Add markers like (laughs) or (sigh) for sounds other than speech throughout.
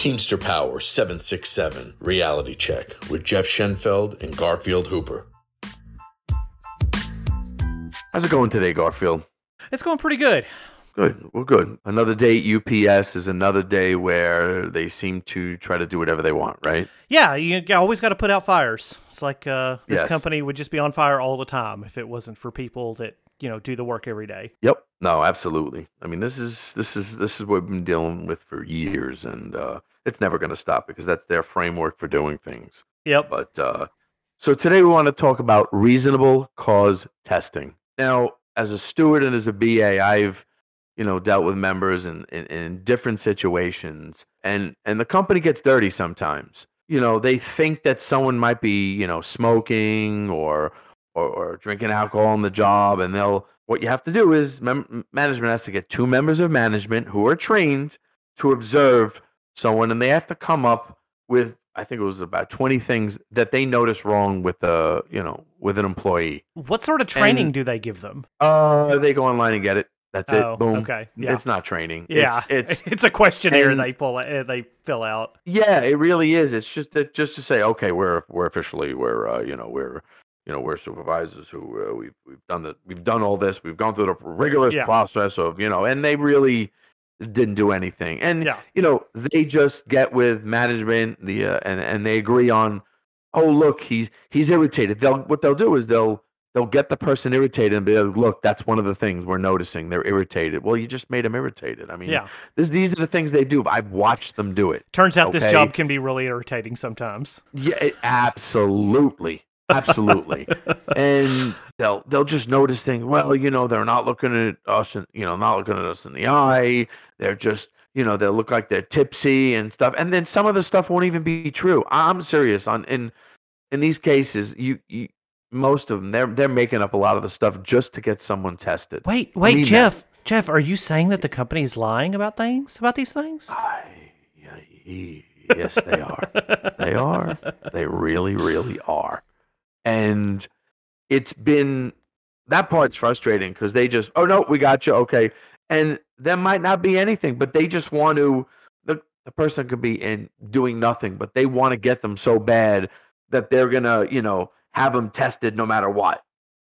Teamster Power 767 Reality Check with Jeff Schenfeld and Garfield Hooper. How's it going today, Garfield? It's going pretty good. Good. Well, good. Another day at UPS is another day where they seem to try to do whatever they want, right? Yeah, you always got to put out fires. It's like uh, this Yes. company would just be on fire all the time if it wasn't for people that you know do the work every day. Yep. No, absolutely. I mean, this is this is this is what we've been dealing with for years, and uh, it's never going to stop because that's their framework for doing things. Yep. But uh, so today we want to talk about reasonable cause testing. Now, as a steward and as a BA, I've you know dealt with members in, in, in different situations, and and the company gets dirty sometimes. You know, they think that someone might be you know smoking or or, or drinking alcohol on the job, and they'll. What you have to do is mem- management has to get two members of management who are trained to observe someone, and they have to come up with I think it was about 20 things that they notice wrong with a, you know, with an employee. What sort of training And- do they give them? Uh, they go online and get it. That's Oh, it. Boom. okay. Yeah. It's not training. Yeah, It's, it's (laughs) it's a questionnaire and- they pull uh, they fill out. yeah, it really is. It's just that just to say, okay, we're we're officially we're uh, you know we're you know we're supervisors who uh, we've we've done the we've done all this. We've gone through the rigorous Yeah. process of you know, and they really didn't do anything. And Yeah. you know, they just get with management the uh, and and they agree on, oh look, he's he's irritated. They'll what they'll do is they'll they'll get the person irritated and be like, look, that's one of the things we're noticing. They're irritated. Well, you just made them irritated. I mean, Yeah. this these are the things they do. I've watched them do it. Turns out this job can be really irritating sometimes. Yeah, it- absolutely, absolutely. and they'll they'll just notice things. Well, you know, they're not looking at us, and you know, not looking at us in the eye. They're just, you know, they'll look like they're tipsy and stuff. And then some of the stuff won't even be true. I'm serious. On in in these cases, you, you most of them they're they're making up a lot of the stuff just to get someone tested. Wait, wait, mean that. Jeff, Jeff, are you saying that the company is lying about things about these things? I, yes, they are. they are. They really, really are. And it's been that part's frustrating because they just, oh no, we got you, okay. And there might not be anything, but they just want to. The the person could be in doing nothing, but they want to get them so bad that they're gonna, you know, have them tested no matter what,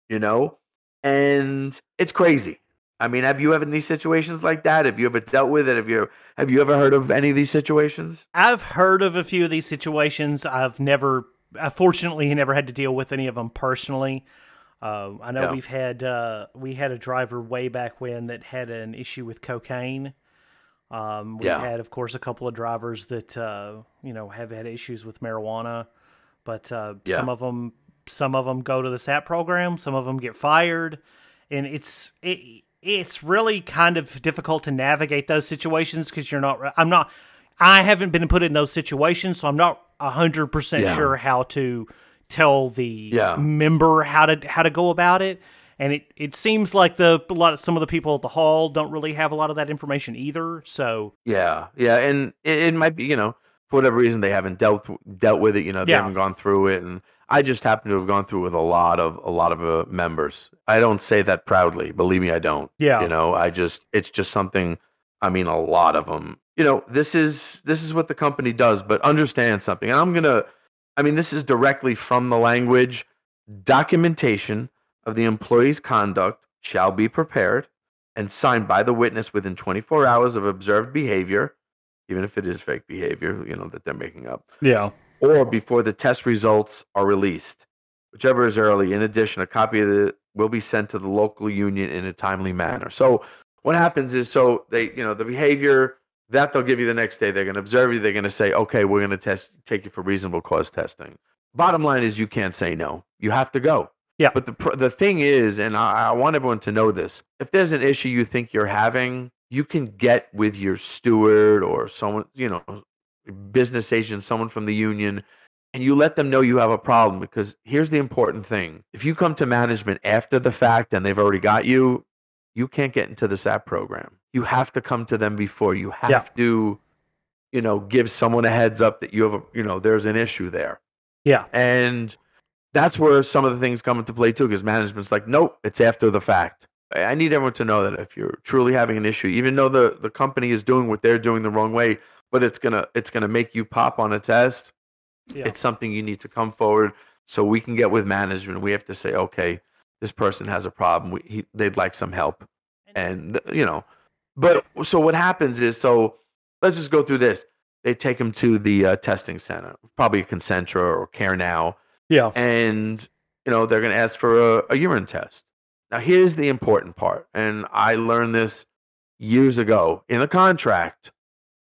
you know. And it's crazy. I mean, have you ever in these situations like that? Have you ever dealt with it? Have you have you ever heard of any of these situations? I've heard of a few of these situations. I've never, Fortunately he never had to deal with any of them personally. Uh, I know Yeah. we've had uh, we had a driver way back when that had an issue with cocaine. Um, we've Yeah. had, of course, a couple of drivers that uh, you know have had issues with marijuana, but uh, Yeah. some of them some of them go to the SAP program, some of them get fired, and it's it, it's really kind of difficult to navigate those situations because you're not. I'm not. I haven't been put in those situations, so I'm not hundred percent sure how to tell the Yeah. member how to how to go about it. And it, it seems like the a lot of some of the people at the hall don't really have a lot of that information either. So Yeah, yeah, and it, it might be you know for whatever reason they haven't dealt dealt with it. You know, they Yeah. haven't gone through it, and I just happen to have gone through it with a lot of a lot of uh, members. I don't say that proudly. Believe me, I don't. Yeah. you know, I just it's just something. I mean, a lot of them. You know, this is this is what the company does, but understand something. And I'm gonna. I mean, this is directly from the language. Documentation of the employee's conduct shall be prepared and signed by the witness within 24 hours of observed behavior, even if it is fake behavior, you know, that they're making up, yeah, or before the test results are released, whichever is early. In addition, a copy of it will be sent to the local union in a timely manner. So what happens is, so they, you know, the behavior that they'll give you the next day, they're going to observe you. They're going to say, okay, we're going to test, take you for reasonable cause testing. Bottom line is, you can't say no. You have to go. Yeah. But the the thing is, and I, I want everyone to know this: if there's an issue you think you're having, you can get with your steward or someone, you know, business agent, someone from the union, and you let them know you have a problem. Because here's the important thing: if you come to management after the fact and they've already got you, you can't get into the SAP program. You have to come to them before. You have Yeah. to, you know, give someone a heads up that you have a, you know, there's an issue there. yeah, And that's where some of the things come into play too, because management's like, nope, it's after the fact. I need everyone to know that if you're truly having an issue, even though the, the company is doing what they're doing the wrong way, but it's gonna it's gonna make you pop on a test. Yeah. It's something you need to come forward so we can get with management. We have to say, okay, this person has a problem. We, he, they'd like some help, and you know, but so what happens is so let's just go through this. They take them to the uh, testing center, probably a Concentra or Care Now, yeah. and you know they're going to ask for a, a urine test. Now here's the important part, and I learned this years ago in the contract.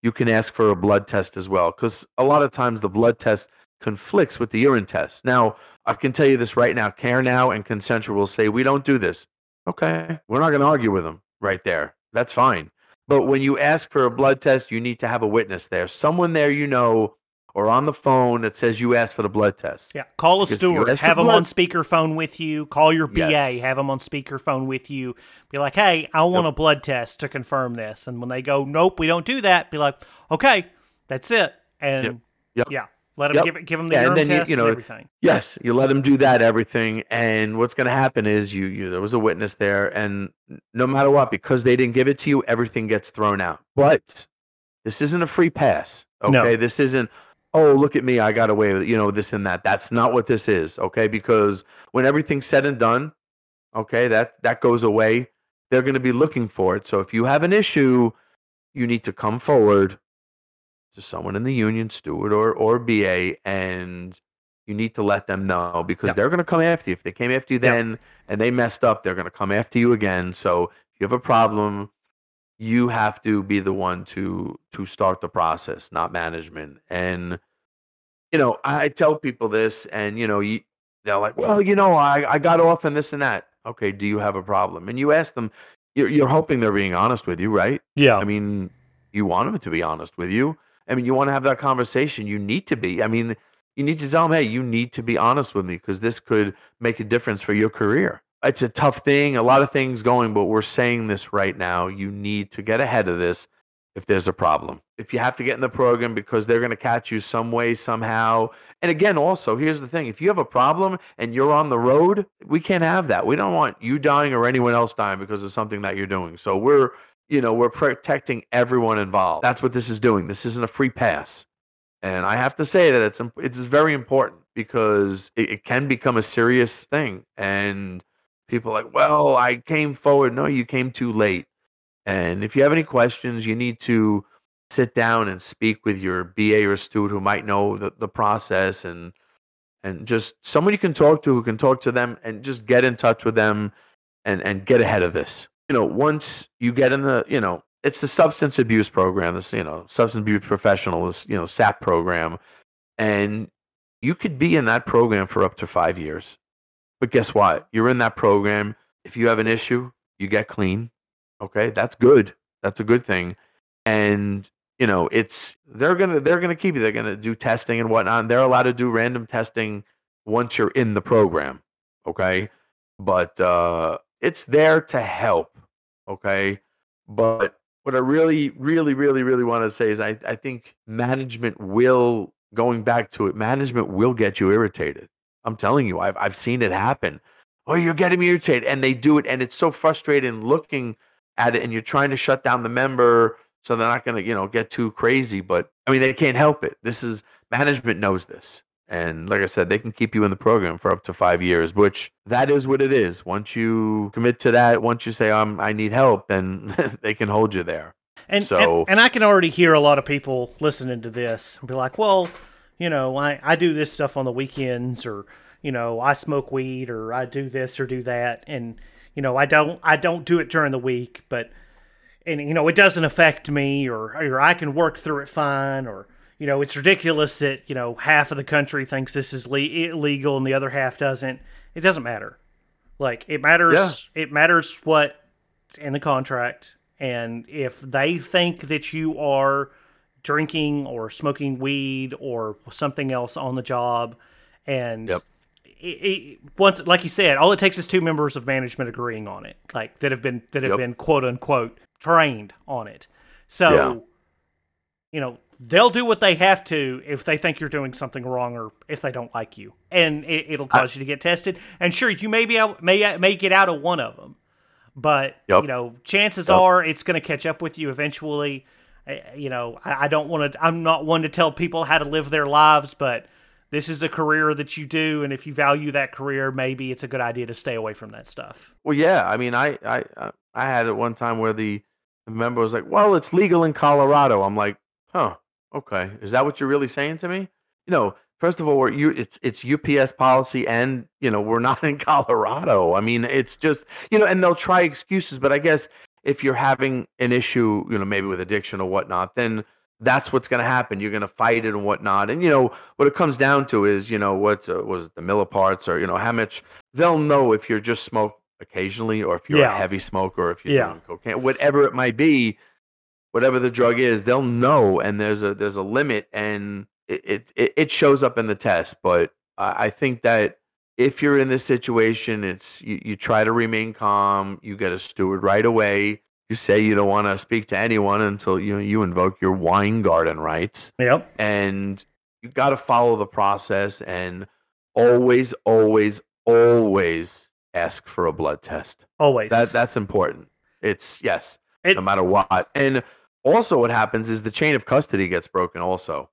You can ask for a blood test as well, because a lot of times the blood test conflicts with the urine test. Now I can tell you this right now: Care Now and Concentra will say we don't do this. Okay, we're not going to argue with them right there. That's fine. But when you ask for a blood test, you need to have a witness there, someone there you know, or on the phone that says you asked for the blood test. Yeah, call a Because steward, have them blood- on speakerphone with you. Call your BA, Yes. have them on speakerphone with you. Be like, hey, I want a blood test to confirm this. And when they go, nope, we don't do that, be like, okay, that's it. And Yep. Yep. yeah, let them Yep. give give them the Yeah, and urine then you- test you know, and everything. Yes, you let them do that, everything, and what's going to happen is you, you there was a witness there, and no matter what, because they didn't give it to you, everything gets thrown out. But this isn't a free pass. No. Okay, this isn't. Oh, look at me, I got away with it, you know this and that. That's not what this is. Okay, because when everything's said and done, okay, that that goes away. They're going to be looking for it. So if you have an issue, you need to come forward to someone in the union, steward or or BA, and you need to let them know because Yep. they're going to come after you. If they came after you Yep. then and they messed up, they're going to come after you again. So if you have a problem, you have to be the one to to start the process, not management. And you know, I tell people this, and you know, you, they're like, "Well, you know, I I got off and this and that." Okay, do you have a problem? And you ask them, you're you're hoping they're being honest with you, right? Yeah. I mean, you want them to be honest with you. I mean, you want to have that conversation. You need to be. I mean, you need to tell them, hey, you need to be honest with me because this could make a difference for your career. It's a tough thing, a lot of things going, but we're saying this right now. You need to get ahead of this if there's a problem. If you have to get in the program because they're going to catch you some way, somehow. And again, also, here's the thing if you have a problem and you're on the road, we can't have that. We don't want you dying or anyone else dying because of something that you're doing. So we're you know, we're protecting everyone involved. That's what this is doing. This isn't a free pass. And I have to say that it's it's very important because it, it can become a serious thing. And people like, well, I came forward. No, you came too late. And if you have any questions, you need to sit down and speak with your BA or student who might know the, the process and and just someone you can talk to who can talk to them and just get in touch with them and and get ahead of this you know, once you get in the, you know, it's the substance abuse program, this, you know, substance abuse professional, this, you know, SAP program. And you could be in that program for up to five years. But guess what? You're in that program. If you have an issue, you get clean. Okay. That's good. That's a good thing. And, you know, it's, they're to, they're to keep you. They're to do testing and whatnot. They're allowed to do random testing once you're in the program. Okay. But, uh, it's there to help okay? But what i really really really really want to say is i, I think management will going back to it management will get you irritated. I'm telling you i've, I've seen it happen. Oh you're getting me irritated and they do it and it's so frustrating looking at it and you're trying to shut down the member so they're not going to you know get too crazy but i mean they can't help it. This is management knows this and like I said, they can keep you in the program for up to five years, which that is what it is. Once you commit to that, once you say, um, I need help, then (laughs) they can hold you there. And, So- and and I can already hear a lot of people listening to this and be like, well, you know, I, I do this stuff on the weekends or, you know, I smoke weed or I do this or do that and you know, I don't I don't do it during the week, but and you know, it doesn't affect me or or I can work through it fine or you know, it's ridiculous that, you know, half of the country thinks this is le- illegal and the other half doesn't. It doesn't matter. Like it matters it matters what in the contract and if they think that you are drinking or smoking weed or something else on the job and Yep. it, it, once like you said all it takes is two members of management agreeing on it like that have been that have Yep. been quote unquote trained on it so Yeah. You know they'll do what they have to if they think you're doing something wrong or if they don't like you and it, it'll cause you to get tested and sure you may be out, may may get out of one of them but Yep. you know chances Yep. are it's going to catch up with you eventually I, you know, I, I don't want to. I'm not one to tell people how to live their lives, but this is a career that you do, and if you value that career, maybe it's a good idea to stay away from that stuff. Well, yeah. I mean, I I I had it one time where the, the member was like, "Well, it's legal in Colorado." I'm like, "Huh, okay. Is that what you're really saying to me?" You know, first of all, we're you it's it's UPS policy, and you know we're not (laughs) in Colorado. I mean, it's just you know, and they'll try excuses, but I guess if you're having an issue, you know, maybe with addiction or whatnot, then that's what's going to happen. You're going to fight it and whatnot. And you know what it comes down to is, you know, what uh, was it, the milliparts or you know how much they'll know if you're just smoke occasionally or if you're Yeah. a heavy smoker or if you're Yeah. doing cocaine, whatever it might be, whatever the drug is, they'll know. And there's a there's a limit, and it it, it, shows up in the test. But I, I think that if you're in this situation, it's you, you try to remain calm. You get a steward right away. You say you don't want to speak to anyone until you you invoke your Weingarten rights, Yep. and you got to follow the process and always, always, always ask for a blood test. Always. That that's important. It's yes, It- no matter what. And also, what happens is the chain of custody gets broken. Also,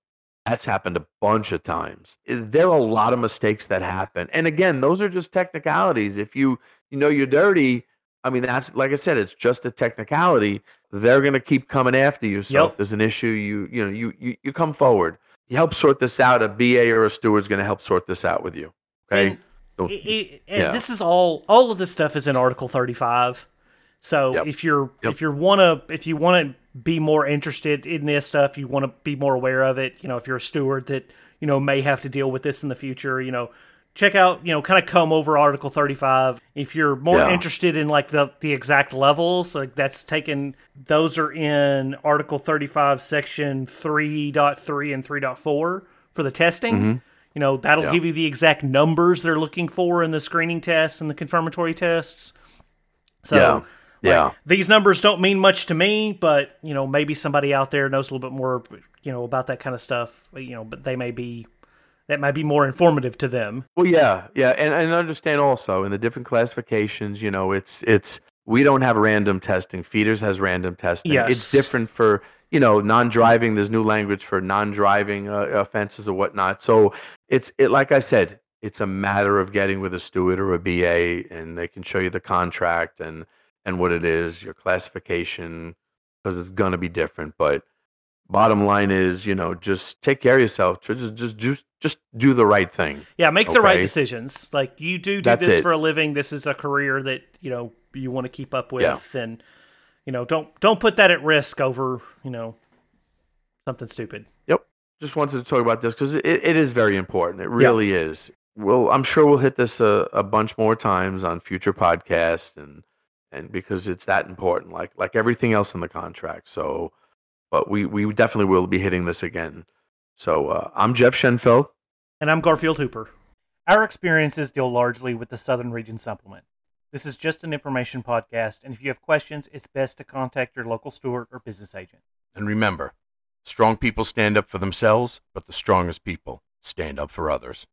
that's happened a bunch of times. Eh, there are a lot of mistakes that happen, and again, those are just technicalities. If you you know you're dirty, I mean that's like I said, it's just a technicality. They're gonna keep coming after you. So Yep. if there's an issue, you you know you you, you come forward. You help sort this out. A BA or a steward's gonna help sort this out with you. Okay. And- Don't- It- it- and this is all all of this stuff is in article 35 so Yep. if you're Yep. if you want to if you want to be more interested in this stuff you want to be more aware of it you know if you're a steward that you know may have to deal with this in the future you know check out you know kind of comb over article 35 if you're more Yeah. interested in like the the exact levels like that's taken those are in article 35 section 3.3 and 3.4 for the testing mm-hmm. you know that'll Yeah. give you the exact numbers they're looking for in the screening tests and the confirmatory tests so Yeah. Like, Yeah. these numbers don't mean much to me but you know maybe somebody out there knows a little bit more you know about that kind of stuff you know but they may be that might be more informative to them Well, yeah, yeah, and and understand also in the different classifications, you know, it's it's we don't have random testing. Feeders has random testing. Yes. It's different for you know non-driving. There's new language for non-driving uh, offenses or whatnot. So it's it like I said, it's a matter of getting with a steward or a BA, and they can show you the contract and and what it is, your classification, because it's gonna be different. But bottom line is, you know, just take care of yourself. Just just just just do the right thing. yeah make the right decisions like you do do That's this it. for a living this is a career that you know you want to keep up with and you know don't don't put that at risk over you know something stupid Yep. Just wanted to talk about this because it, it is very important. It really is. Well, I'm sure we'll hit this a, a bunch more times on future podcasts and and because it's that important, like like everything else in the contract. So, but we we definitely will be hitting this again. So uh, I'm Jeff Schenfeld. And I'm Garfield Hooper. Our experiences deal largely with the Southern Region Supplement. This is just an information podcast, and if you have questions, it's best to contact your local steward or business agent. And remember, strong people stand up for themselves, but the strongest people stand up for others.